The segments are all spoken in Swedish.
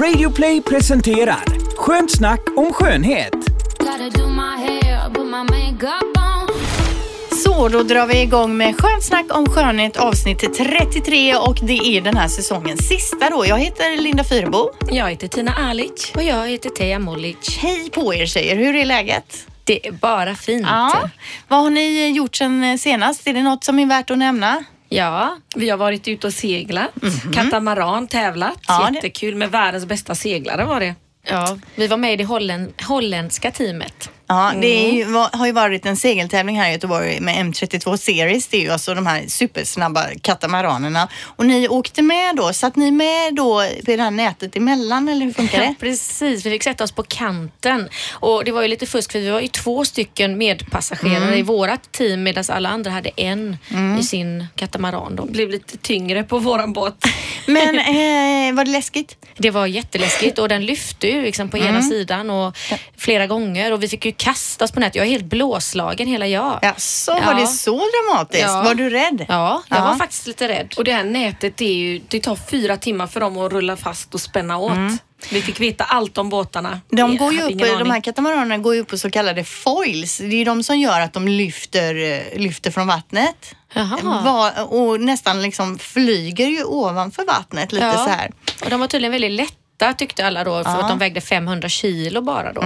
Radioplay presenterar Skönt snack om skönhet. Så, då drar vi igång med Skönt snack om skönhet avsnitt 33 och det är den här säsongens sista då. Jag heter Linda Fyrebo. Jag heter Tina Alic. Och jag heter Teija Molic. Hej på er tjejer, hur är läget? Det är bara fint. Ja. Vad har ni gjort sen senast? Är det något som är värt att nämna? Ja, vi har varit ute och seglat. Katamaran, tävlat. Ja, Jättekul med världens bästa seglare var det. Ja, vi var med i det holländ, holländska teamet. Ja, det är ju, har ju varit en segeltävling här i Göteborg med M32 Series. Det är ju alltså de här supersnabba katamaranerna. Och ni åkte med då, satt ni med då på det här nätet emellan eller hur funkar Ja, det? precis. Vi fick sätta oss på kanten. Och det var ju lite fusk för vi var ju två stycken medpassagerare i vårat team medan alla andra hade en i sin katamaran. Då. Blev lite tyngre på våran båt. Men eh, var det läskigt? Det var jätteläskigt och den lyfte ju liksom på ena sidan och flera gånger och vi fick ju kasta oss på nätet. Jag är helt blåslagen hela jag. Ja, så var Ja. det så dramatiskt? Ja. Var du rädd? Ja, jag Ja. var faktiskt lite rädd. Och det här nätet, det, är ju, det tar fyra timmar för dem att rulla fast och spänna åt. Vi fick veta allt om båtarna. De, går ju upp, de här katamaranerna går ju upp på så kallade foils. Det är ju de som gör att de lyfter, eh, lyfter från vattnet. Jaha. Va- och nästan liksom flyger ju ovanför vattnet lite Ja. så här. Och de var tydligen väldigt lätta tyckte alla då för Ja. att de vägde 500 kilo bara då.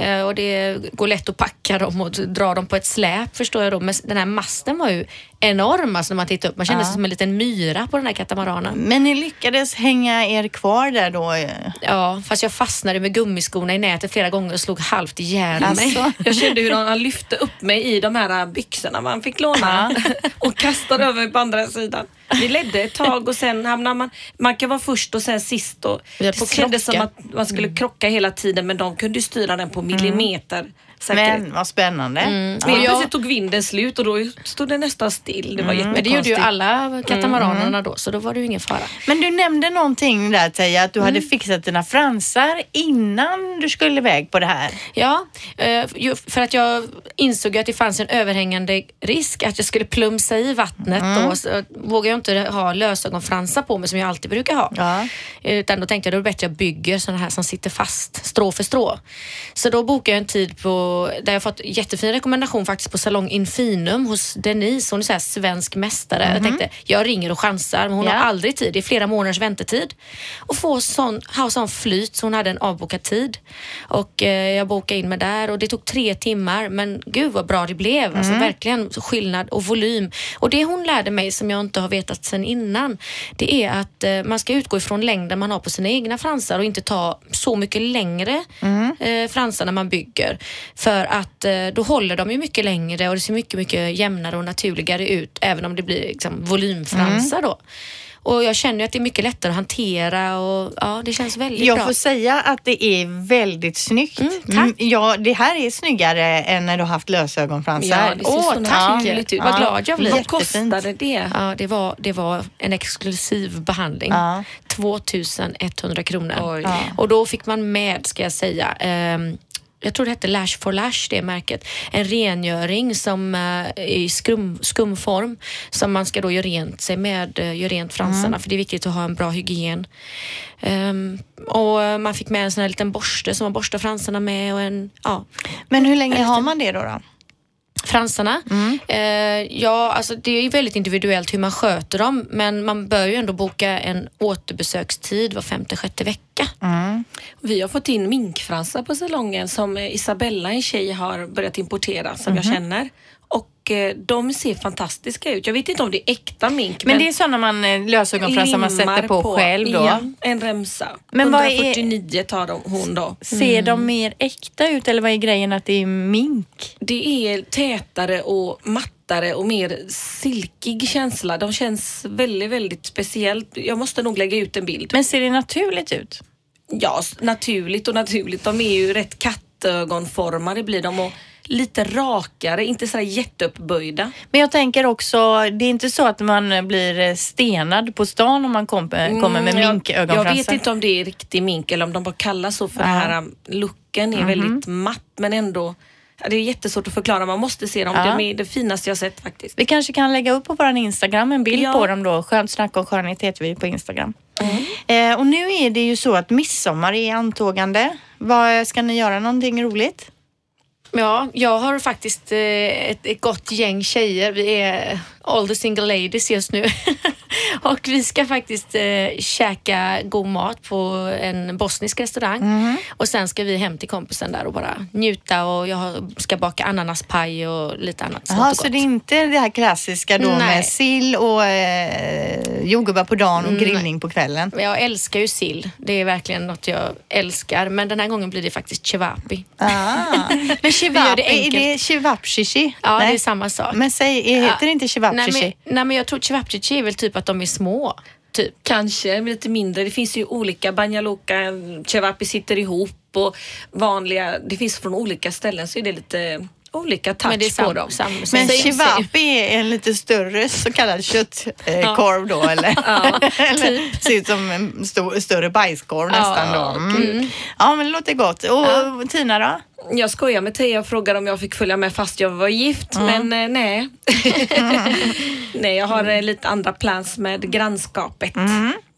Eh, och det går lätt att packa dem och dra dem på ett släp förstår jag då. Men den här masten var ju enorm alltså när man tittar upp. Man kände sig som en liten myra på den här katamaranen. Men ni lyckades hänga er kvar där då? eh. Ja, fast jag fastnade med gummiskorna i nätet flera gånger och slog halvt ihjäl mig. Alltså. Jag kände hur han lyfte upp mig i de här byxorna man fick låna och kastade över mig på andra sidan. Vi ledde ett tag och sen hamnar man, man kan vara först och sen sist och det kändes som att man skulle krocka hela tiden men de kunde styra den på millimeter säkerhet. Men vad spännande. Men Ja. tog vinden slut och då stod det nästan still. Det var Men det gjorde ju alla katamaranerna då så då var det ju ingen fara. Men du nämnde någonting där Teija, att du hade fixat dina fransar innan du skulle iväg på det här. Ja, eh, för att jag insåg att det fanns en överhängande risk att jag skulle plumsa i vattnet då. Så vågar jag inte ha lösögonfransar på mig som jag alltid brukar ha. Ja. Utan då tänkte jag då är det bättre att jag bygger sådana här som sitter fast strå för strå. Så då bokade jag en tid på, där jag fått jättefin rekommendation faktiskt på Salong Infinum hos Denise. Hon är så här svensk mästare. Jag tänkte, jag ringer och chansar men hon Ja. har aldrig tid. Det är flera månaders väntetid. Och få sån, ha sån flyt så hon hade en avbokad tid. Och eh, jag bokade in mig där och det tog tre timmar men gud vad bra det blev. Alltså verkligen skillnad och volym. Och det hon lärde mig som jag inte har vetat sedan innan det är att eh, man ska utgå ifrån längden man har på sina egna fransar och inte ta så mycket längre eh, fransar när man bygger. För att eh, då håller de ju mycket längre och det ser mycket, mycket jämnare och naturligare ut även om det blir liksom, volymfransar då. Och jag känner ju att det är mycket lättare att hantera och ja, det känns väldigt Jag bra. får säga att det är väldigt snyggt. Mm, tack. ja, det här är snyggare än när du har haft lösögonfransar. Ja, det ser Åh, så tack. naturligt ut. Vad glad jag blir. Vad kostade det? Ja, det var, det var en exklusiv behandling. Ja. 2100 kronor. Oj. Ja. Och då fick man med, ska jag säga, ehm, jag tror det hette Lash for Lash, det märket. En rengöring som eh, i skum, skumform som man ska då göra rent sig med, uh, göra rent fransarna Mm. för det är viktigt att ha en bra hygien. Ehm, och eh, man fick med en sån här liten borste som man borstar fransarna med och en, ja, Men hur länge har man det då? då? Fransarna. Eh, ja, alltså det är väldigt individuellt hur man sköter dem men man bör ju ändå boka en återbesökstid var femte, sjätte vecka. Vi har fått in minkfransar på salongen som eh, Isabella, en tjej, har börjat importera som jag känner. Och eh, de ser fantastiska ut. Jag vet inte om det är äkta mink. Men det är sådana man, eh, lösögonfransar man sätter på, själv då. Ja, en remsa. Men vad är- 149 tar de, hon då. Ser de mer äkta ut eller vad är grejen att det är mink? Det är tätare och mattare och mer silkig känsla. De känns väldigt, väldigt speciellt. Jag måste nog lägga ut en bild. Men ser det naturligt ut? Ja, naturligt och naturligt. De är ju rätt kattögonformade blir de och lite rakare, inte så här jätteuppböjda. Men jag tänker också, det är inte så att man blir eh, stenad på stan om man kom, kommer med Mm, minkögonfransar? jag vet inte om det är riktig mink eller om de bara kallar så för Ja. den här um, looken är väldigt matt men ändå det är jättesvårt att förklara. Man måste se dem. Ja. De är det finaste jag sett faktiskt. Vi kanske kan lägga upp på vår Instagram en bild Ja. på dem då. Skönt snack och skönhet heter vi på Instagram. Eh, och nu är det ju så att midsommar är antågande. Vad, ska ni göra någonting roligt? Ja, jag har faktiskt eh, ett, ett gott gäng tjejer. Vi är all the single ladies just nu. och vi ska faktiskt eh, käka god mat på en bosnisk restaurang. Mhm. Och sen ska vi hem till kompisen där och bara njuta och jag ska baka ananaspaj och lite annat och så det är inte det här klassiska då Nej. med sill och eh, jordgubbar på dagen och Mm, grillning på kvällen? Jag älskar ju sill. Det är verkligen något jag älskar. Men den här gången blir det faktiskt cevapi. Ah. Men det är det shivapchichi? Ja, Nej. det är samma sak. Men säg, heter det inte nej, men, nej, men jag tror cevapcici är väl typ att de är små. Typ. Kanske lite mindre. Det finns ju olika. Banja Luka, cevapi sitter ihop och vanliga. Det finns från olika ställen så är det lite olika touch Men det är på sam, dem. Men shivapi är en lite större så kallad köttkorv då eller? eller ser ut som en stor, större bajskorv Ja, nästan då. Mm. Ja men det låter gott. Och Tina då? Jag skojar med Teija och frågade om jag fick följa med fast jag var gift, men eh, nej. nej, jag har eh, lite andra plans med grannskapet.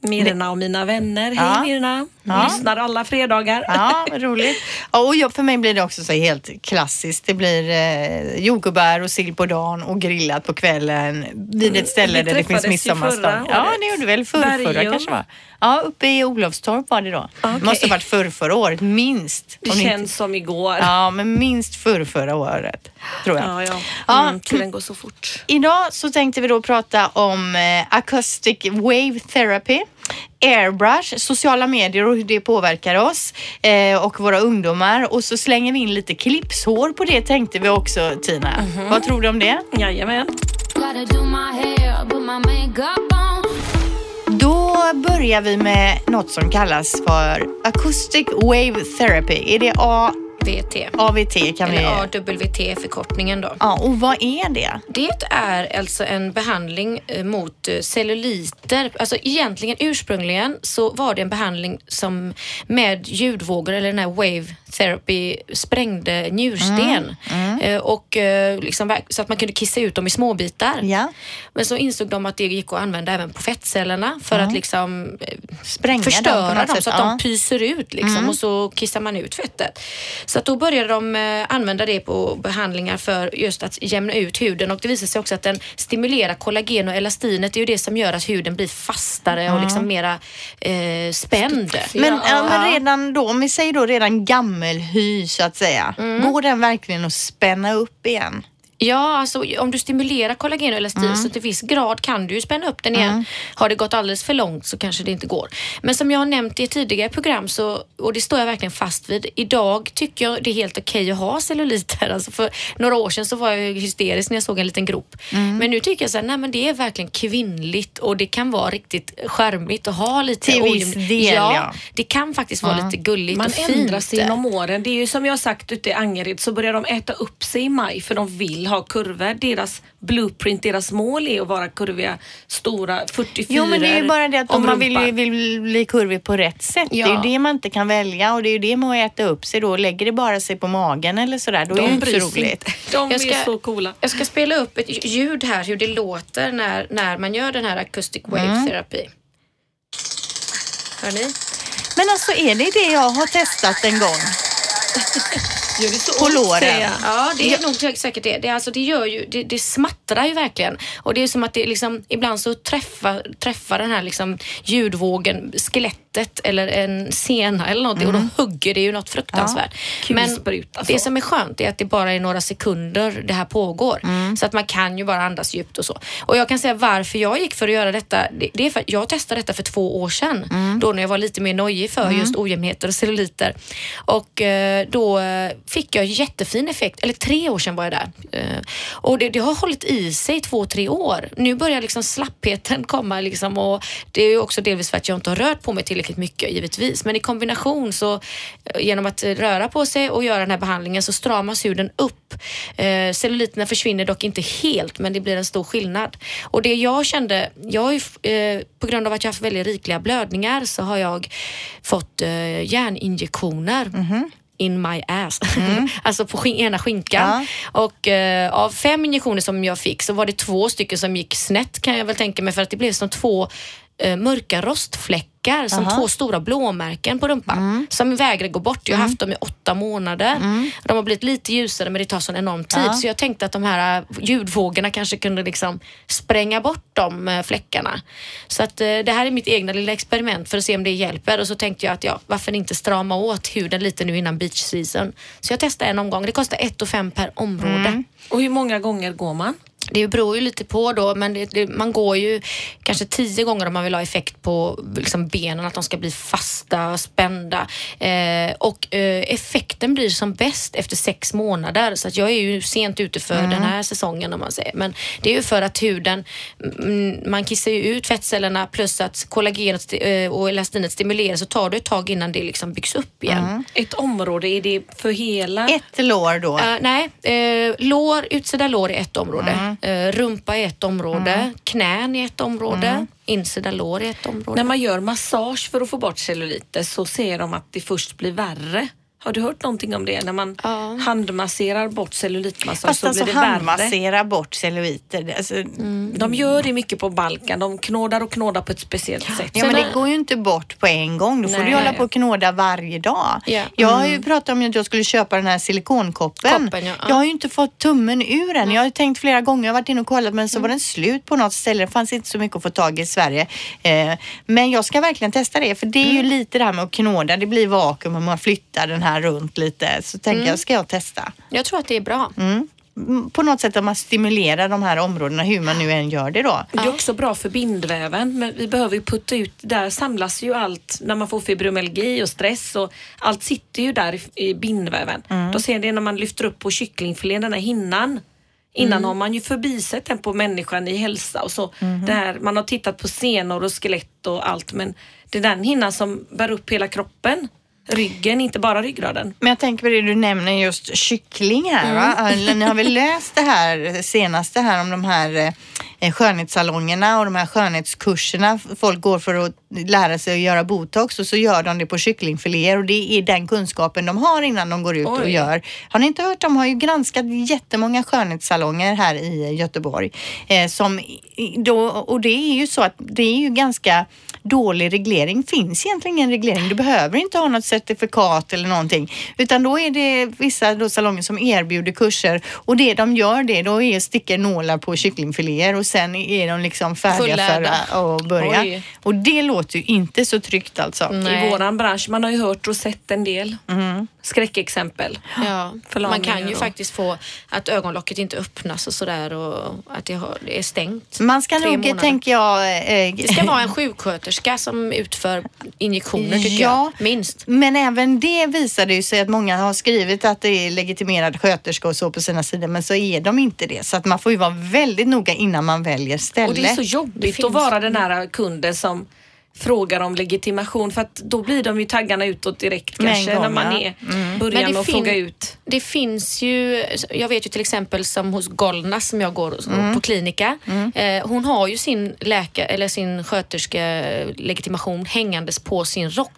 Mirna och mina vänner. Hej Ja. Mirna! Ja. Lyssnar alla fredagar. Ja, roligt. Och för mig blir det också så helt klassiskt. Det blir eh, jordgubbar och sill på dagen och grillat på kvällen vid ett ställe där det finns midsommarstång. Ja, det gjorde väl Bergum. kanske var. Ja, uppe i Olofstorp var det då. Okej. Det måste ha varit förrförra året, minst. Det känns inte- som igår. Ja, men minst förrförra året, tror jag. Ja, ja. Ja. Mm, tiden går så fort. Idag så tänkte vi då prata om eh, acoustic wave therapy, airbrush, sociala medier och hur det påverkar oss eh, och våra ungdomar. Och så slänger vi in lite klipshår på det tänkte vi också Tina. Vad tror du om det? Jajamän. Då börjar vi med något som kallas för acoustic wave therapy. Är det A, VT. AVT kan vi... Eller AWT förkortningen då. Ja, och vad är det? Det är alltså en behandling eh, mot eh, celluliter. Alltså egentligen ursprungligen så var det en behandling som med ljudvågor eller den här wave therapy sprängde njursten. Eh, Och eh, liksom, verk- så att man kunde kissa ut dem i småbitar. Ja, Men så insåg de att det gick att använda även på fettcellerna för att liksom spränga förstöra dem dem, så att ja. de pyser ut liksom, och så kissar man ut fettet. Så att då började de eh, använda det på behandlingar för just att jämna ut huden och det visar sig också att den stimulerar kollagen och elastinet. Det är ju det som gör att huden blir fastare och liksom mera eh, spänd. Men, Ja. ja, men redan då, om vi säger då redan gammelhy så att säga. Mm. Går den verkligen att spänna upp igen? Ja, alltså om du stimulerar kollagen och elastin Mm. så till viss grad kan du ju spänna upp den igen. Har det gått alldeles för långt så kanske det inte går. Men som jag har nämnt i ett tidigare program så, och det står jag verkligen fast vid. Idag tycker jag det är helt okej att ha celluliter. Alltså för några år sedan så var jag hysterisk när jag såg en liten grop. Mm. Men nu tycker jag så här, nej men det är verkligen kvinnligt och det kan vara riktigt charmigt att ha lite Till viss del, ja. ja. Det kan faktiskt vara lite gulligt Man och fint. ändrar sig genom åren. Det är ju som jag har sagt ute i Angered så börjar de äta upp sig i maj för de vill ha kurvor. Deras blueprint, deras mål är att vara kurviga, stora 44 Jo men det är ju bara det att om man vill, vill bli kurvig på rätt sätt. Det är Ja. ju det man inte kan välja och det är ju det med att äta upp sig då. Lägger det bara sig på magen eller sådär, då är det De inte så roligt. De Jag ska- är så coola. Jag ska spela upp ett ljud här hur det låter när, när man gör den här acoustic wave Mm. therapy. Hör ni? Men alltså är det det jag har testat en gång? Gör det så På ont, låren. säger jag. Ja, det är nog säk- säkert det. Det, alltså, det, gör ju, det, det smattrar ju verkligen. Och det är som att det liksom, ibland så träffar, träffar den här liksom ljudvågen skelettet eller en sena eller någonting och då hugger det ju något fruktansvärt. Men Kulspruta så. det som är skönt är att det bara är några sekunder det här pågår. Så att man kan ju bara andas djupt och så. Och jag kan säga varför jag gick för att göra detta. Det, det är för att jag testade detta för två år sedan. Då när jag var lite mer nojig för just ojämnheter och celluliter. Och eh, då eh, fick jag jättefin effekt. Eller tre år sedan var jag där. Eh, och det, det har hållit i sig två, tre år. Nu börjar liksom slappheten komma liksom och det är ju också delvis för att jag inte har rört på mig tillräckligt mycket givetvis. Men i kombination så eh, genom att röra på sig och göra den här behandlingen så stramas huden upp. Eh, celluliterna försvinner dock inte helt men det blir en stor skillnad. Och det jag kände, jag har ju, på grund av att jag har haft väldigt rikliga blödningar så har jag fått eh, hjärninjektioner. Mhm. In my ass. alltså på skin- ena skinkan. Och eh, av fem injektioner som jag fick så var det två stycken som gick snett kan jag väl tänka mig för att det blev som två eh, mörka rostfläckar som Aha. två stora blåmärken på rumpan som vägrar gå bort. Jag har haft dem i åtta månader. De har blivit lite ljusare men det tar sån enorm tid Ja. så jag tänkte att de här eh, ljudvågorna kanske kunde liksom spränga bort de eh, fläckarna. Så att eh, det här är mitt egna lilla experiment för att se om det hjälper och så tänkte jag att ja, varför inte strama åt huden lite nu innan beach season. Så jag testade en omgång. Det kostar 1 5 per område. Och hur många gånger går man? Det beror ju lite på då, men det, det, man går ju kanske tio gånger om man vill ha effekt på liksom benen, att de ska bli fasta, spända. Eh, och eh, effekten blir som bäst efter sex månader. Så att jag är ju sent ute för den här säsongen om man säger. Men det är ju för att huden, mm, man kissar ju ut fettcellerna plus att kollagenet eh, och elastinet stimuleras så tar det ett tag innan det liksom byggs upp igen. Ett område, är det för hela? Ett lår då. Eh, nej, eh, lår, utsida lår är ett område. Eh, rumpa är ett område. Knän är ett område. Insida lår är ett område. När man gör massage för att få bort celluliter så ser de att det först blir värre. Har du hört någonting om det? När man Ja. handmasserar bort cellulitmassage Fast så alltså blir det värre. handmassera bort celluliter. Alltså, De gör det mycket på Balkan. De knådar och knådar på ett speciellt sätt. Ja men det går ju inte bort på en gång. Då får du Nej. hålla på och knåda varje dag. Ja. Jag har ju pratat om att jag skulle köpa den här silikonkoppen. Koppen, ja. Jag har ju inte fått tummen ur den. Jag har ju tänkt flera gånger, jag har varit inne och kollat men så var den slut på något ställe. Det fanns inte så mycket att få tag i i Sverige. Eh, men jag ska verkligen testa det för det är ju lite det här med att knåda. Det blir vakuum om man flyttar den här runt lite. Så tänker jag, ska jag testa. Jag tror att det är bra. Mm, På något sätt att man stimulerar de här områdena hur man nu än gör det då. Det är också bra för bindväven men vi behöver ju putta ut, där samlas ju allt när man får fibromyalgi och stress och allt sitter ju där i, bindväven. Mm. Då ser det när man lyfter upp på kycklingfilén, den här hinnan. Innan Mm. har man ju förbisett den på människan i hälsa och så. Mm-hmm. Det här, man har tittat på senor och skelett och allt men det är den hinnan som bär upp hela kroppen. Ryggen, inte bara ryggraden. Men jag tänker på det du nämner just kyckling här va? Eller, Ni har väl läst det här senaste här om de här eh, skönhetssalongerna och de här skönhetskurserna. Folk går för att lära sig att göra botox och så gör de det på kycklingfiléer och det är den kunskapen de har innan de går ut och Oj. gör. Har ni inte hört? De har ju granskat jättemånga skönhetssalonger här i Göteborg. Eh, som då, och det är ju så att det är ju ganska dålig reglering. Finns egentligen ingen reglering. Du behöver inte ha något certifikat eller någonting. Utan då är det vissa då salonger som erbjuder kurser och det de gör det då är sticka nålar på kycklingfiléer och sen är de liksom färdiga för att börja. Oj. Och det låter ju inte så tryggt alltså. Nej. I våran bransch, man har ju hört och sett en del skräckexempel. Ja. Man kan ju och- faktiskt få att ögonlocket inte öppnas och sådär och att det, är stängt. Man ska nog, månader. tänker jag... Eh, Det ska vara en sjuksköterska som utför injektioner tycker Ja. jag. Minst. Men även det visade ju sig att många har skrivit att det är legitimerad sköterska och så på sina sidor, men så är de inte det. Så att man får ju vara väldigt noga innan man väljer ställe. Och det är så jobbigt att vara den här kunden som frågar om legitimation för att då blir de ju taggarna utåt direkt kanske gång, när man är Men början det med att fråga ut. Det finns ju, jag vet ju till exempel som hos Golnas som jag går hos- på klinika. Eh, hon har ju sin läkare eller sin sköterskelegitimation hängandes på sin rock.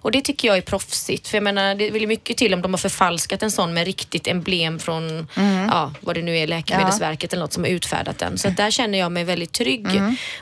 Och det tycker jag är proffsigt. För jag menar, det vill mycket till om de har förfalskat en sån med riktigt emblem från, ja, vad det nu är, Läkemedelsverket eller något som har utfärdat den. Så där känner jag mig väldigt trygg.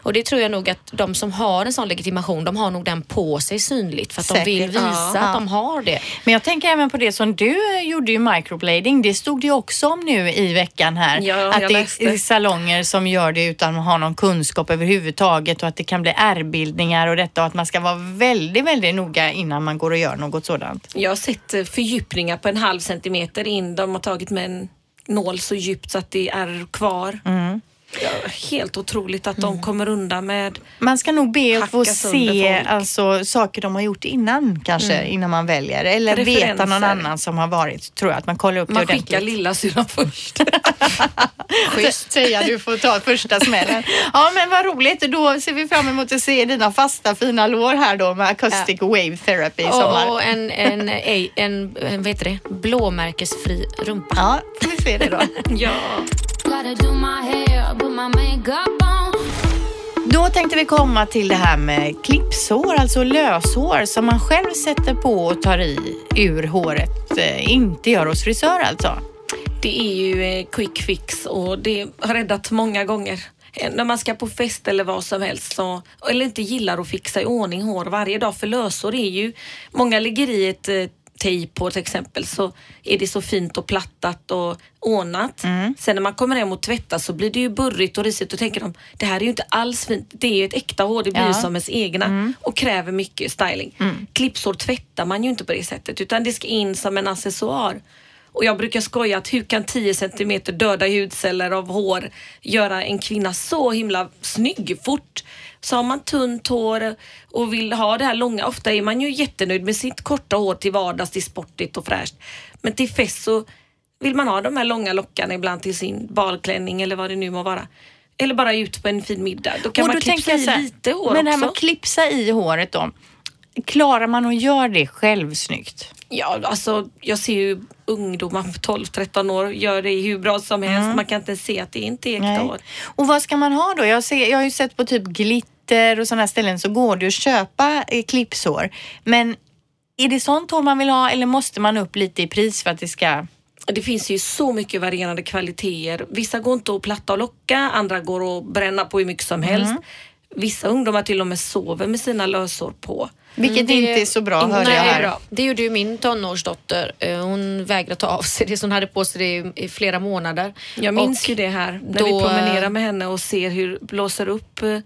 Och det tror jag nog att de som har en sån legitimation, de har nog den på sig synligt för att de vill Säkert. visa Ja. att de har det. Men jag tänker även på det som du gjorde ju microblading. Det stod det ju också om nu i veckan här. Ja, att det är salonger som gör det utan att ha någon kunskap överhuvudtaget och att det kan bli ärrbildningar och detta och att man ska vara väldigt, väldigt noga innan man går och gör något sådant. Jag har sett eh, fördjupningar på en halv centimeter in. De har tagit med en nål så djupt så att det är kvar. Mm. Ja, helt otroligt att de kommer undan med Man ska nog be att få se alltså, saker de har gjort innan kanske, innan man väljer. Eller veta någon annan som har varit, tror jag. Att man kollar upp man det skickar ordentligt. lilla syra först. Schysst. Säga du får ta första smällen. Ja men vad roligt. Då ser vi fram emot att se dina fasta fina lår här då med acoustic wave therapy i sommar. Och, en, en, en, en, en, vad heter det? blåmärkesfri rumpa. Ja, vi se det då. ja. Då tänkte vi komma till det här med klippshår, alltså löshår som man själv sätter på och tar i ur håret. Eh, Inte gör hos frisör alltså. Det är ju eh, quick fix och det har räddat många gånger. eh, när man ska på fest eller vad som helst så, eller inte gillar att fixa i ordning hår varje dag för lösår är ju, många lägger i ett tejp på till exempel så är det så fint och plattat och ordnat. Sen när man kommer hem och tvättar så blir det ju burrigt och risigt och tänker de det här är ju inte alls fint. Det är ju ett äkta hår, det blir Ja. som ens egna och kräver mycket styling. Clipsår tvättar man ju inte på det sättet utan det ska in som en accessoar. Och jag brukar skoja att hur kan 10 centimeter döda hudceller av hår göra en kvinna så himla snygg fort? Så har man tunt hår och vill ha det här långa, ofta är man ju jättenöjd med sitt korta hår till vardags, till sportigt och fräscht. Men till fest så vill man ha de här långa lockarna ibland till sin balklänning eller vad det nu må vara. Eller bara ut på en fin middag. Då kan Och man då klipsa i lite hår Men det här också. med att klipsa i håret då. Klarar man att göra det själv snyggt? Ja, alltså jag ser ju ungdomar på 12-13 år gör det hur bra som helst. Man kan inte se att det inte är hår. Och vad ska man ha då? Jag, ser, jag har ju sett på typ glitter och sådana ställen så går det att köpa eh, clipsår. Men är det sånt hår man vill ha eller måste man upp lite i pris för att det ska... Det finns ju så mycket varierande kvaliteter. Vissa går inte att platta och locka, andra går att bränna på hur mycket som helst. Vissa ungdomar till och med sover med sina lösår på. Vilket det- inte är så bra hörde jag är här. bra. Det gjorde ju min tonårsdotter. Eh, Hon vägrade ta av sig det så hon hade på sig det i- i flera månader. Jag minns Och ju det här när då, vi promenerar eh, med henne och ser hur blåser upp eh,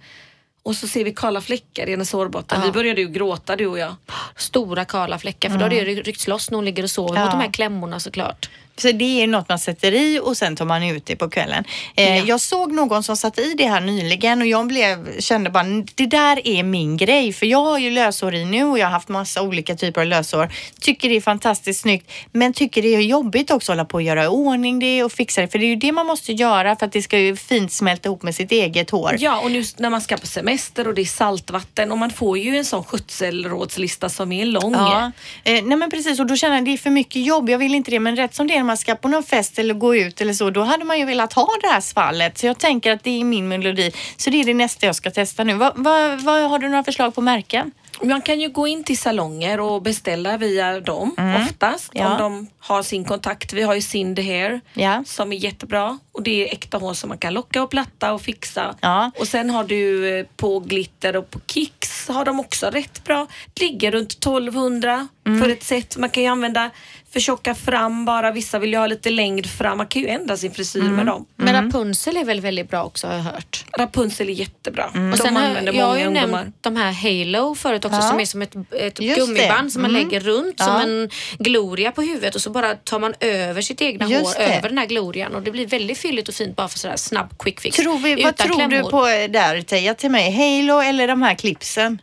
och så ser vi kala fläckar i hennes hårbotten. Ja. Vi började ju gråta du och jag. Stora kala fläckar för då har det ryckts loss när hon ligger och sover Ja. mot de här klämmorna såklart. Så det är något man sätter i och sen tar man ut det på kvällen. Eh, Ja. Jag såg någon som satte i det här nyligen och jag blev, kände bara det där är min grej för jag har ju lösår i nu och jag har haft massa olika typer av lösår. Tycker det är fantastiskt snyggt men tycker det är jobbigt också att hålla på och göra i ordning det och fixa det för det är ju det man måste göra för att det ska ju fint smälta ihop med sitt eget hår. Ja, och nu när man ska på semester och det är saltvatten och man får ju en sån skötselrådslista som är lång. Ja, eh, nej men precis och då känner jag det är för mycket jobb. Jag vill inte det men rätt som det är när man ska på någon fest eller gå ut eller så då hade man ju velat ha det här svallet. Så jag tänker att det är min melodi. Så det är det nästa jag ska testa nu. Vad, vad, vad har du några förslag på märken? Man kan ju gå in till salonger och beställa via dem oftast Mm. Ja. om de har sin kontakt. Vi har ju Sind Hair Ja. som är jättebra och det är äkta hår som man kan locka och platta och fixa. Ja. Och sen har du eh, på Glitter och på Kicks har de också rätt bra. Ligger runt 1200 Mm. för ett set. Man kan ju använda för tjocka fram bara. Vissa vill ju ha lite längd fram. Man kan ju ändra sin frisyr Mm. med dem. Men Rapunzel är väl väldigt bra också har jag hört. Rapunzel är jättebra. Mm. Och De sen har, använder jag har många ju ungdomar. nämnt de här Halo förut också Ja. som är som ett, ett gummiband det. som man Mm. lägger runt Ja. som en gloria på huvudet och så bara tar man över sitt egna Just hår det. över den här glorian och det blir väldigt fylligt och fint bara för sådär snabb quick fix. Tror vi, vad tror du klämmor. på eh, där Teija till mig? Halo eller de här clipsen?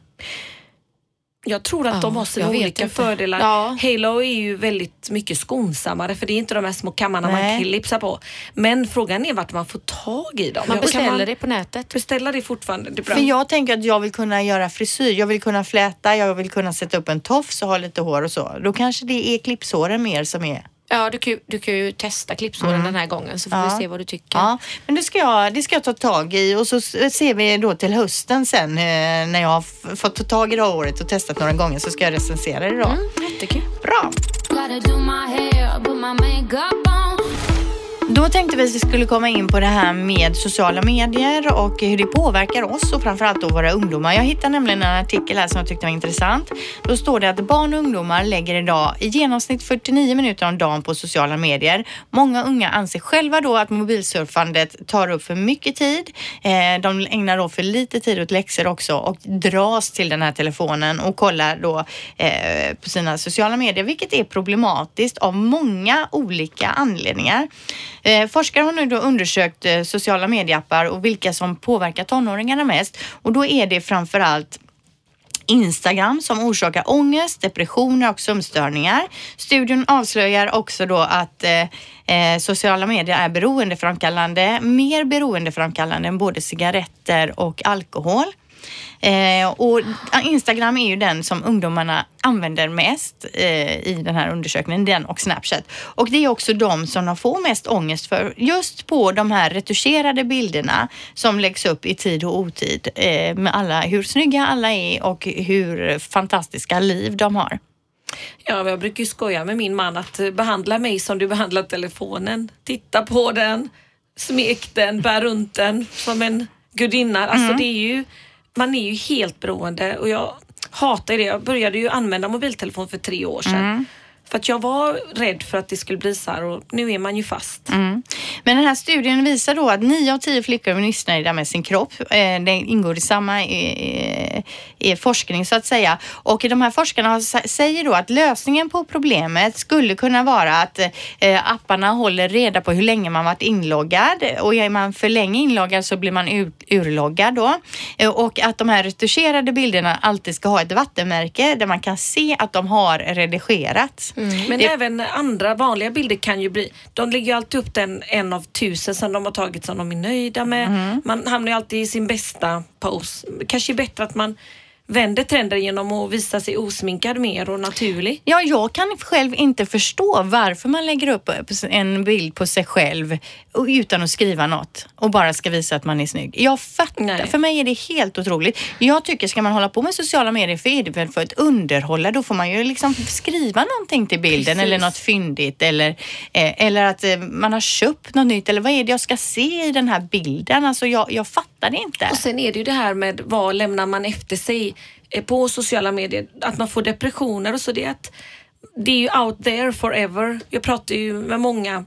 Jag tror att de Ja, har sina olika inte. fördelar. Ja. Halo är ju väldigt mycket skonsammare för det är inte de här små kammarna Nej. man klipsar på. Men frågan är vart man får tag i dem. Man beställer det på nätet. Beställa det fortfarande. Det. För jag tänker att jag vill kunna göra frisyr. Jag vill kunna fläta, jag vill kunna sätta upp en tofs och ha lite hår och så. Då kanske det är clipsåren mer som är Ja, du kan, ju- du kan ju testa klippsåren den här gången så får Mm. Ja. vi se vad du tycker. Ja, men det ska, jag, det ska jag ta tag i och så ser vi då till hösten sen eh, när jag har fått ta tag i det här året och testat några gånger så ska jag recensera det då. Mm, jättekul. Bra! Då tänkte vi att vi skulle komma in på det här med sociala medier och hur det påverkar oss och framförallt då våra ungdomar. Jag hittade nämligen en artikel här som jag tyckte var intressant. Då står det att barn och ungdomar lägger idag i genomsnitt 49 minuter om dagen på sociala medier. Många unga anser själva då att mobilsurfandet tar upp för mycket tid. Eh, de ägnar då för lite tid åt läxor också och dras till den här telefonen och kollar då eh, på sina sociala medier, vilket är problematiskt av många olika anledningar. Eh, forskare har nu då undersökt eh, sociala medieappar och vilka som påverkar tonåringarna mest och då är det framför allt Instagram som orsakar ångest, depressioner och sömnstörningar. Studien avslöjar också då att eh, eh, sociala medier är beroendeframkallande, mer beroendeframkallande än både cigaretter och alkohol. Eh, och Instagram är ju den som ungdomarna använder mest eh, i den här undersökningen, den och Snapchat. Och det är också de som de får mest ångest för, just på de här retuscherade bilderna som läggs upp i tid och otid eh, med alla, hur snygga alla är och hur fantastiska liv de har. Ja, jag brukar ju skoja med min man att eh, behandla mig som du behandlar telefonen. Titta på den, smek den, bär runt den som en gudinna. Alltså det är ju, man är ju helt beroende och jag hatar det. Jag började ju använda mobiltelefon för tre år sedan. Mm. För att jag var rädd för att det skulle bli så här och nu är man ju fast. Mm. Men den här studien visar då att 9 av 10 flickor är missnöjda med sin kropp. Eh, det ingår i samma i, i forskning så att säga. Och de här forskarna säger då att lösningen på problemet skulle kunna vara att apparna håller reda på hur länge man varit inloggad och är man för länge inloggad så blir man ur, urloggad då. Och att de här retuscherade bilderna alltid ska ha ett vattenmärke där man kan se att de har redigerats. Men även andra vanliga bilder kan ju bli, de lägger ju alltid upp den en av tusen som de har tagit som de är nöjda med. Man hamnar ju alltid i sin bästa pose. Kanske är bättre att man vänder trenden genom att visa sig osminkad mer och naturlig. Ja, jag kan själv inte förstå varför man lägger upp en bild på sig själv utan att skriva något och bara ska visa att man är snygg. Jag fattar. Nej. För mig är det helt otroligt. Jag tycker, ska man hålla på med sociala medier för är det väl för att underhålla, då får man ju liksom skriva någonting till bilden Precis. eller något fyndigt eller, eh, eller att eh, man har köpt något nytt eller vad är det jag ska se i den här bilden? Alltså jag, jag fattar det inte. Och sen är det ju det här med vad lämnar man efter sig på sociala medier, att man får depressioner och så. Det är, att, det är ju out there forever. Jag pratar ju med många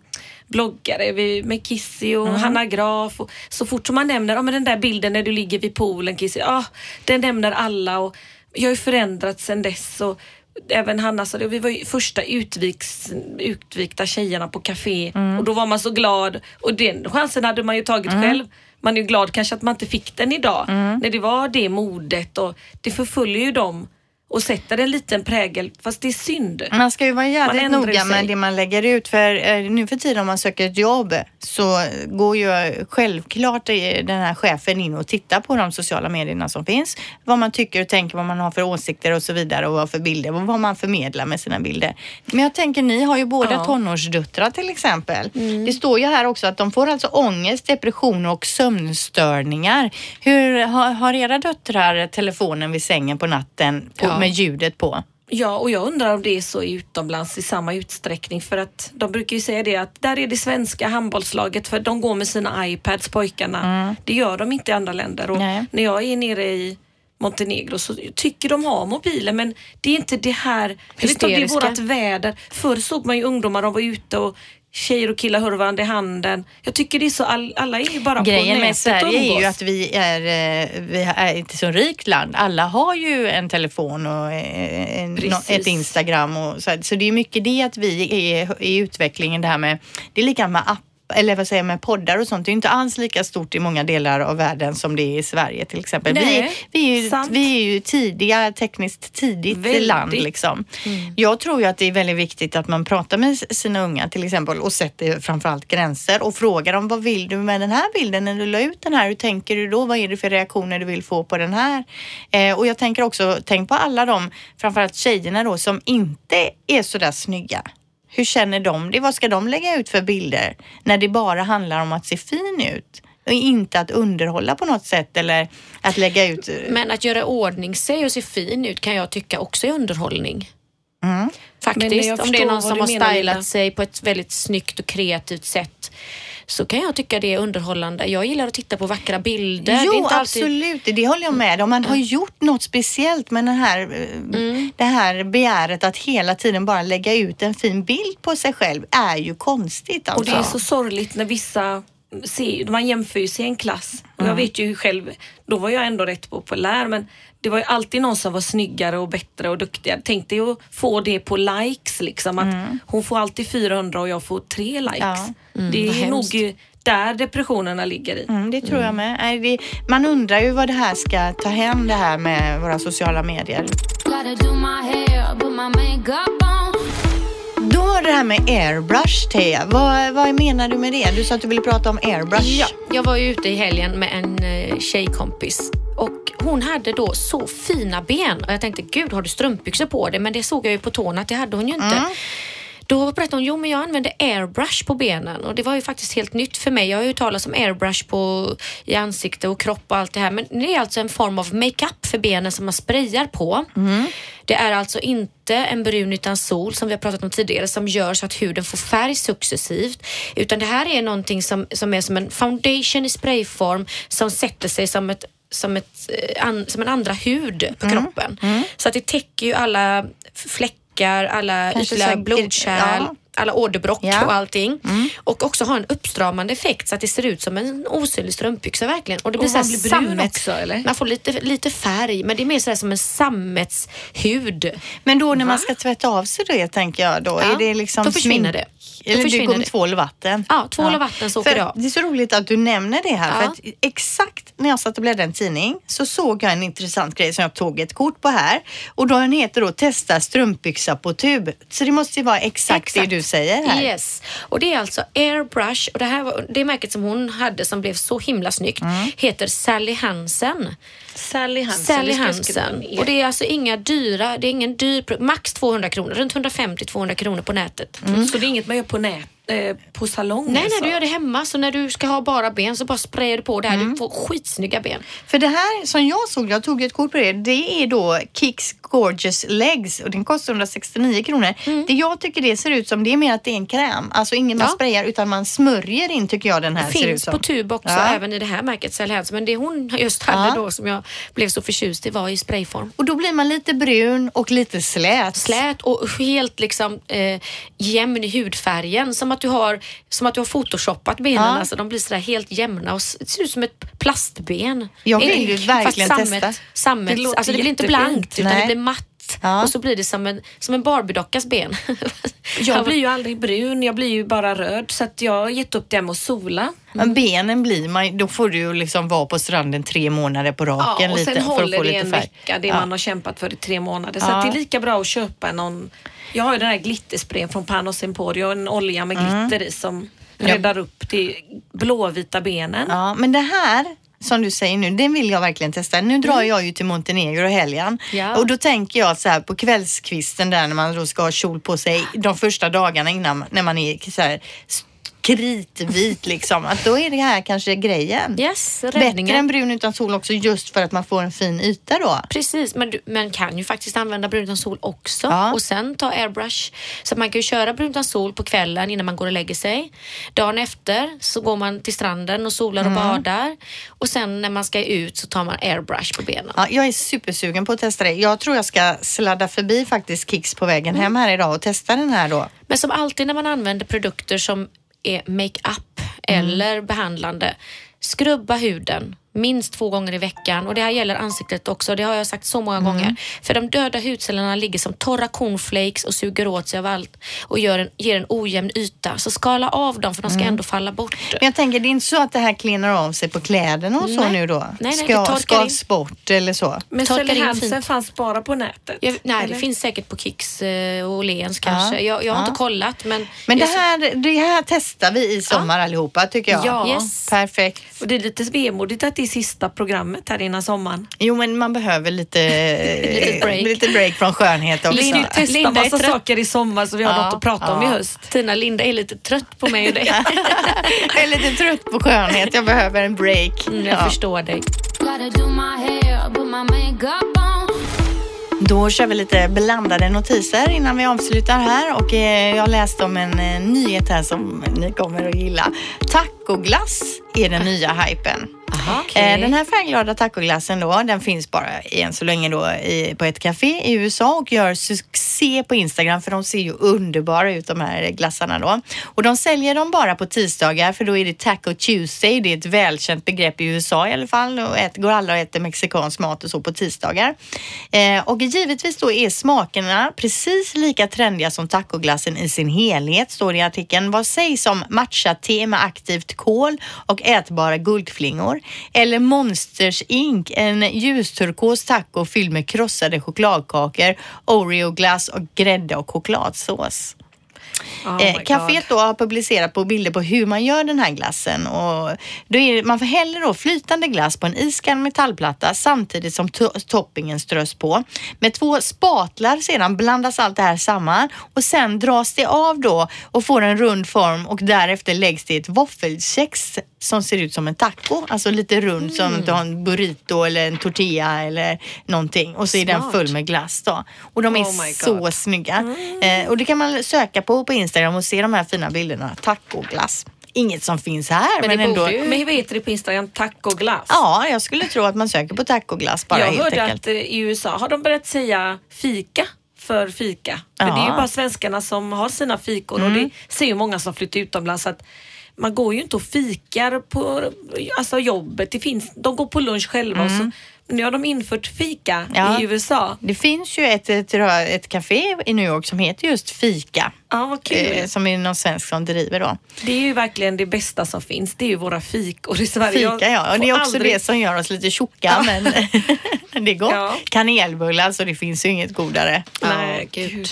bloggare, med Kissy och Hanna Graf. Och så fort som man nämner oh, men den där bilden när du ligger vid poolen Kissy, ah, den nämner alla. Och jag har ju förändrats sen dess. Och Även Hanna sa det, vi var ju första utviks, utvikta tjejerna på café och då var man så glad och den chansen hade man ju tagit själv. Man är ju glad kanske att man inte fick den idag när det var det modet och det förföljer ju dem och sätter en liten prägel fast det är synd. Man ska ju vara jävligt noga med det man lägger ut för eh, nu för tiden om man söker ett jobb så går ju självklart eh, den här chefen in och tittar på de sociala medierna som finns. Vad man tycker och tänker, vad man har för åsikter och så vidare och vad för bilder och vad man förmedlar med sina bilder. Men jag tänker ni har ju båda Ja. tonårsdöttrar till exempel. Det står ju här också att de får alltså ångest, depression och sömnstörningar. Hur har, har era döttrar telefonen vid sängen på natten på, Ja. Med ljudet på? Ja, och jag undrar om det är så utomlands i samma utsträckning för att de brukar ju säga det att där är det svenska handbollslaget för de går med sina iPads pojkarna. Det gör de inte i andra länder och Nej. när jag är nere i Montenegro så tycker de har mobiler men det är inte det här, jag vet inte om det är Hysteriska. vårat väder. Förr såg man ju ungdomar, de var ute och tjejer och killar höll varandra i handen. Jag tycker det är så, all, alla är ju bara på Grejen med nätet och Sverige är ju att vi är, eh, vi är inte så rikt land. Alla har ju en telefon och eh, en, ett Instagram och så, så det är mycket det att vi är i utvecklingen det här med, det är lika med app eller vad säger med poddar och sånt. Det är inte alls lika stort i många delar av världen som det är i Sverige till exempel. vi, Nej, vi, är ju, sant. vi är ju tidiga, tekniskt tidigt Väldigt. land liksom. Jag tror ju att det är väldigt viktigt att man pratar med sina unga till exempel och sätter framförallt gränser och frågar dem vad vill du med den här bilden när du la ut den här? Hur tänker du då? Vad är det för reaktioner du vill få på den här? Eh, och jag tänker också, tänk på alla de, framförallt tjejerna då, som inte är så där snygga. Hur känner de det? Vad ska de lägga ut för bilder när det bara handlar om att se fin ut? Och inte att underhålla på något sätt eller att lägga ut... Men att göra ordning sig och se fin ut kan jag tycka också är underhållning. Mm. Faktiskt. Om det är någon som har stylat sig på ett väldigt snyggt och kreativt sätt så kan jag tycka det är underhållande. Jag gillar att titta på vackra bilder. det Jo, inte alltid... absolut. Det håller jag med om. Man har gjort något speciellt med den här, eh, Mm. det här begäret att hela tiden bara lägga ut en fin bild på sig själv är ju konstigt. Och Alltså. det är så sorgligt när vissa ser, man jämför ju sig i en klass. Och jag vet ju själv, då var jag ändå rätt populär men det var ju alltid någon som var snyggare och bättre och duktigare. Tänk dig att få det på likes liksom. Att Hon får alltid 400 och jag får tre likes. Ja. det vad är nog där depressionerna ligger i. Mm, det tror jag med. Nej, det, man undrar ju vad det här ska ta hem det här med våra sociala medier. Då det här med airbrush, Thea. Vad, vad menar du med det? Du sa att du ville prata om airbrush. Ja, jag var ju ute i helgen med en eh, tjejkompis och hon hade då så fina ben och jag tänkte gud har du strumpbyxor på dig? Men det såg jag ju på tårna att det hade hon ju inte. Då berättade hon, jo men jag använde airbrush på benen och det var ju faktiskt helt nytt för mig. Jag har ju talat om airbrush på, i ansikte och kropp och allt det här men det är alltså en form av makeup för benen som man sprayar på. Det är alltså inte en brun utan sol som vi har pratat om tidigare som gör så att huden får färg successivt. Utan det här är någonting som, som är som en foundation i sprayform som sätter sig som ett som, ett, eh, an, som en andra hud på Mm. kroppen. Så att det täcker ju alla fläckar, alla Kanske ytliga blodkärl, ja. Alla åderbråck Ja. Mm. och allting. Och också ha en uppstramande effekt så att det ser ut som en osynlig strumpbyxa verkligen. Och det blir Och man blir brun också, eller? Man får lite, lite färg men det är mer så här som en sammetshud. Men då när man ska tvätta av sig det tänker jag då, Ja, är det liksom då försvinner det. Eller försvinner går med tvål och vatten. Ja, tvål och vatten så åker det. Det är så roligt att du nämner det här. För att exakt när jag satt och bläddrade en tidning så såg jag en intressant grej som jag tog ett kort på här. Och då den heter då testa strumpbyxa på tub. Så det måste ju vara exakt, det du säger här. Yes. Och det är alltså Airbrush och det här var, det märket som hon hade som blev så himla snyggt Mm. heter Sally Hansen. Sally Hansen. Sally Hansen. Och det är alltså inga dyra, det är ingen dyr, max 200 kronor, runt 150-200 kronor på nätet. Så det är inget man gör på nät, eh, på salong Nej, alltså. nej, du gör det hemma. Så när du ska ha bara ben så bara sprayar du på det här. Mm. Du får skitsnygga ben. För det här som jag såg, jag tog ett kort på det, det är då Kicks Gorgeous Legs och den kostar 169 kronor. Det jag tycker det ser ut som, det är mer att det är en kräm. Alltså ingen man Ja. sprayar utan man smörjer in tycker jag den här Det ser ut finns som. på tub också, Ja. även i det här märket Sally Hansen. Men det hon just hade Ja. då som jag blev så förtjust i var i sprayform. Och då blir man lite brun och lite slät. Slät och helt liksom eh, jämn i hudfärgen. Som att du har, som att du har photoshoppat benen. Ja. Alltså, de blir sådär helt jämna och det ser ut som ett plastben. Jag vill ju verkligen sammet, testa. Sammet, Det alltså det blir inte blankt utan Nej. det blir matt. Ja. Och så blir det som en, som en Barbiedockas ben. Jag blir ju aldrig brun, jag blir ju bara röd så att jag har gett upp det med att sola. Men benen blir man, då får du ju liksom vara på stranden tre månader på Ja, raken och lite sen för att håller få det lite en färg. vecka, det Ja. man har kämpat för i tre månader. Så Ja. det är lika bra att köpa någon, jag har ju den här glittersprayen från Panos Emporio, en olja med Mm. glitter i som räddar upp de blåvita benen. Ja, men det här som du säger nu, den vill jag verkligen testa. Nu drar Mm. jag ju till Montenegro i helgen Ja. och då tänker jag så här på kvällskvisten där när man då ska ha kjol på sig de första dagarna innan när man är så här kritvit liksom. Att då är det här kanske grejen. yes, Bättre än brun utan sol också just för att man får en fin yta då. Precis, men men kan ju faktiskt använda brun utan sol också Ja. och sen ta airbrush. Så man kan ju köra brun utan sol på kvällen innan man går och lägger sig. Dagen efter så går man till stranden och solar och Mm. badar och sen när man ska ut så tar man airbrush på benen. Ja, jag är supersugen på att testa det. Jag tror jag ska sladda förbi faktiskt Kicks på vägen hem här idag och testa den här då. Men som alltid när man använder produkter som är makeup Mm. eller behandlande, skrubba huden minst två gånger i veckan och det här gäller ansiktet också. Det har jag sagt så många Mm. gånger. För de döda hudcellerna ligger som torra cornflakes och suger åt sig av allt och gör en, ger en ojämn yta. Så skala av dem för de ska Mm. ändå falla bort. Men jag tänker, det är inte så att det här cleanar av sig på kläderna och så Nej. nu då? Nej, nej, Ska, det torkar skavs bort eller så? Men Sally in fanns bara på nätet? Jag, nej, eller? det finns säkert på Kicks eh, och Åhléns kanske. Jag, jag har ja. inte kollat men... Men det här, det här testar vi i sommar allihopa tycker jag. Ja. Yes. Perfekt. Och det är lite vemodigt att det är sista programmet här innan sommaren. Jo men man behöver lite, Lite break. lite break från skönhet också. Ju testa Linda massa trött. saker i sommar så vi har Ja, något att prata om i ja. höst. Tina Linda är lite trött på mig och dig. jag är lite trött på skönhet, jag behöver en break. Mm, jag Ja. förstår dig. Då kör vi lite blandade notiser innan vi avslutar här och eh, jag läste om en eh, nyhet här som ni kommer att gilla. Tacoglass är den nya hypen. Aha, Eh, Den här färgglada tacoglassen då, den finns bara än så länge då i, på ett café i USA och gör succé på Instagram för de ser ju underbara ut de här glassarna då. Och de säljer dem bara på tisdagar för då är det Taco Tuesday. Det är ett välkänt begrepp i USA i alla fall och ät, går alla och äter mexikansk mat och så på tisdagar. Eh, och givetvis då är smakerna precis lika trendiga som tacoglassen i sin helhet står det i artikeln. Vad sägs om matcha-te med aktivt kol och ätbara guldflingor? Eller Monsters Inc, en ljusturkos taco fylld med krossade chokladkakor, Oreo-glass och grädde och chokladsås. Oh my eh. Caféet då har publicerat på bilder på hur man gör den här glassen. Och då är man får häller då flytande glass på en iskall metallplatta samtidigt som to- toppingen strös på. Med två spatlar sedan blandas allt det här samman och sen dras det av då och får en rund form och därefter läggs det i ett våffelkex som ser ut som en taco. Alltså lite rund som Mm. du har en burrito eller en tortilla eller någonting. Och så är den Smart. full med glass då. Och de är Oh så God. Mm. snygga. Eh, och det kan man söka på på Instagram och se de här fina bilderna. Tacoglass. Inget som finns här men, Men det ändå. ju- Men vad heter det på Instagram? Tacoglass? Ja, jag skulle tro att man söker på tacoglass bara jag helt hörde enkelt. att eh, i USA har de börjat säga fika för fika. För Ja. det är ju bara svenskarna som har sina fikor och Mm. det ser ju många som flyttar utomlands att man går ju inte och fikar på alltså jobbet. Det finns, de går på lunch själva och så, nu har de infört fika Mm. Ja. i USA. Det finns ju ett, ett, ett café i New York som heter just Fika. Ja, vad kul. Eh, som är någon svensk som driver då. Det är ju verkligen det bästa som finns. Det är ju våra fikor i Sverige. Fika ja, och det är också aldrig- det som gör oss lite tjocka men det är gott. Ja. Kanelbullar så det finns ju inget godare. Nej, Ja, gud.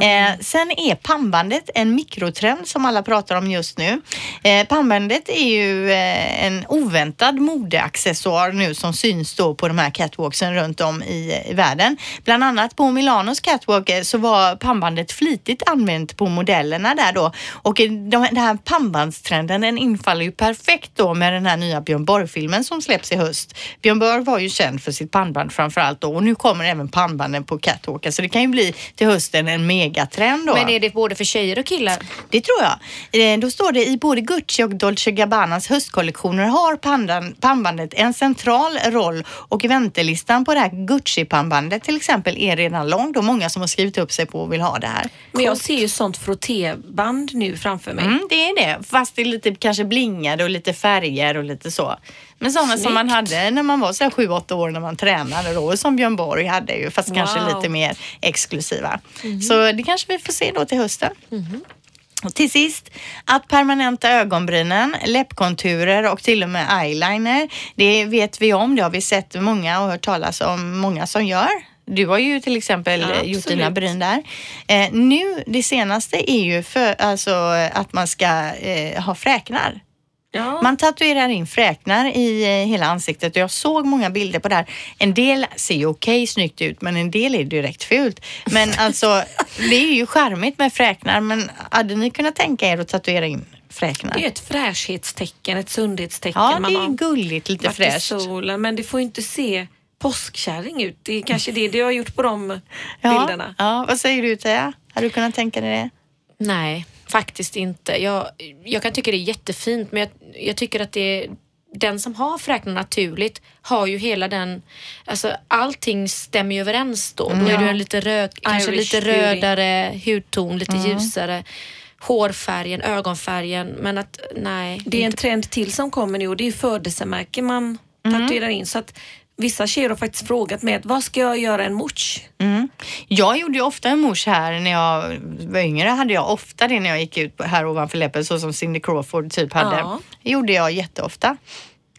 Eh, sen är pannbandet en mikrotrend som alla pratar om just nu. Eh, pannbandet är ju eh, en oväntad modeaccessoar nu som syns då på de här catwalksen runt om i, i världen. Bland annat på Milanos catwalk eh, så var pannbandet flitigt använt på modellerna där då och de, den här pannbandstrenden den infaller ju perfekt då med den här nya Björn Borg-filmen som släpps i höst. Björn Borg var ju känd för sitt pannband framför allt då och nu kommer även pannbanden på catwalken så det kan ju bli till hösten en megatrend då. Men är det både för tjejer och killar? Det tror jag. Eh, Då står det i både Gucci och Dolce Gabbanas höstkollektioner har pandan, pannbandet en central roll och väntelistan på det här Gucci-pannbandet till exempel är redan lång. Då många som har skrivit upp sig på och vill ha det här. Men jag ser ju sånt frottéband nu framför mig. Mm, det är det, fast det är lite kanske blingade och lite färger och lite så. Men sådana som man Snyggt. hade när man var så här sju, åtta år när man tränade då, som Björn Borg hade ju, fast kanske Wow. lite mer exklusiva. Så det kanske vi får se då till hösten. Och till sist, att permanenta ögonbrynen, läppkonturer och till och med eyeliner. Det vet vi om, det har vi sett många och hört talas om många som gör. Du har ju till exempel Ja, eh, gjort dina bryn där. Eh, nu, det senaste är ju för, alltså, att man ska eh, ha fräknar. Ja. Man tatuerar in fräknar i eh, hela ansiktet och jag såg många bilder på det här. En del ser ju okej snyggt ut men en del är direkt fult. Men alltså det är ju charmigt med fräknar men hade ni kunnat tänka er att tatuera in fräknar? Det är ett fräschhetstecken, ett sundhetstecken. Ja, det är gulligt, lite fräscht. solen, men det får inte se påskkärring ut. Det är kanske det du har gjort på de Ja, bilderna. ja, vad säger du Thea? Hade du kunnat tänka dig det? Nej, faktiskt inte. Jag, jag kan tycka det är jättefint men jag, jag tycker att det är den som har fräknar naturligt har ju hela den, alltså allting stämmer ju överens då. Då är du en lite röd, kanske lite beauty. rödare hudton, lite ljusare. Hårfärgen, ögonfärgen men att nej. Det är en inte- trend till som kommer nu och det är födelsemärken man tatuerar in. Så att vissa tjejer har faktiskt frågat mig vad ska jag göra en mouche? Mm. Jag gjorde ju ofta en mousse här när jag var yngre. Hade jag ofta det när jag gick ut här ovanför läppen så som Cindy Crawford typ hade. Ja. Det gjorde jag jätteofta.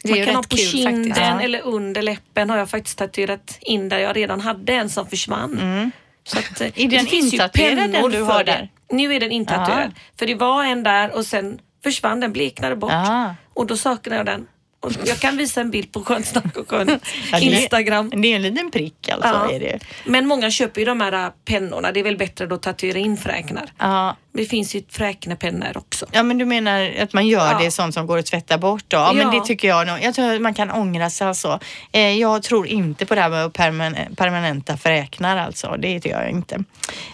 Det Man kan ha på kinden faktiskt. Eller under läppen har jag faktiskt tatuerat in där jag redan hade en som försvann. Så att, eh, Mm. Är den det ju intatuerad, den du har det. där? Nu är den intatuerad. Ja. För det var en där och sen försvann den, bleknade bort. Ja. Och då saknar jag den. Jag kan visa en bild på Skönt snack och skön Ja, det är- Instagram. Det är en liten prick alltså. Ja. Är det. Men många köper ju de här pennorna. Det är väl bättre att tatuera in fräknar. Ja. Det finns ju fräknarpennor också. ja, men du menar att man gör Ja. det sånt som går att tvätta bort då? Ja, men det tycker jag nog. Jag tror att man kan ångra sig alltså. Eh, jag tror inte på det här med perman- permanenta fräknar alltså. Det gör jag inte.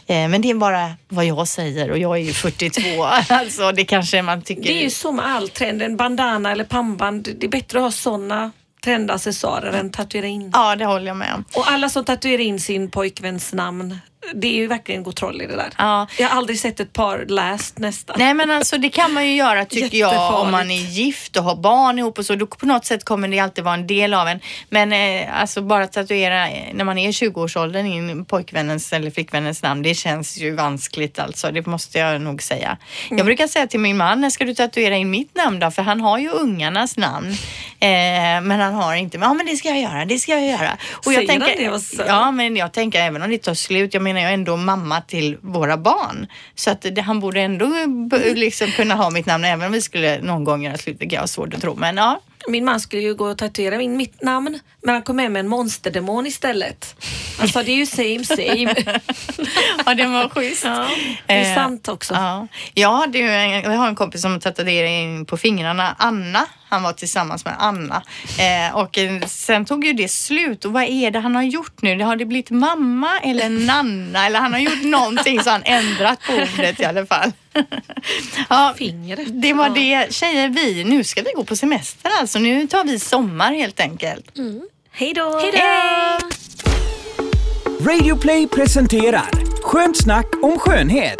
Eh, men det är bara vad jag säger och jag är ju 42. alltså det kanske man tycker. Det är ju med all trend. En bandana eller pannband. Det är bättre att ha sådana trendaccessoarer än tatuera in. Ja, det håller jag med om. Och alla som tatuerar in sin pojkväns namn. Det är ju verkligen gå troll i det där. Ja. Jag har aldrig sett ett par läst nästan. Nej men alltså det kan man ju göra tycker jag om man är gift och har barn ihop och så. Då på något sätt kommer det alltid vara en del av en. Men eh, alltså bara tatuera eh, när man är i 20-årsåldern in pojkvännens eller flickvännens namn. Det känns ju vanskligt alltså. Det måste jag nog säga. Mm. Jag brukar säga till min man, när ska du tatuera in mitt namn då? För han har ju ungarnas namn. Eh, men han har inte. Men, ja men det ska jag göra, det ska jag göra. Och jag Säger han tänker, det? Vad söt. Ja men jag tänker även om det tar slut. Jag menar är jag ändå mamma till våra barn. Så att det, han borde ändå liksom kunna ha mitt namn även om vi skulle någon gång göra slut. Det har jag svårt att tro. Men ja, Min man skulle ju gå och tatuera in mitt namn men han kom med med en monsterdemon istället. Han sa det är ju same same. ja det var schysst. Ja, det är Eh, sant också. Ja, hade ju en, jag har en kompis som tatuerade in på fingrarna, Anna. Han var tillsammans med Anna. Eh, och sen tog ju det slut. Och vad är det han har gjort nu? Har det blivit mamma eller nanna? Eller han har gjort någonting så han ändrat på ordet i alla fall. ja, Fingret. det var det. Tjejer, vi, nu ska vi gå på semester alltså. Nu tar vi sommar helt enkelt. Hej då! Hej då! Radio Play presenterar Skönt snack om skönhet.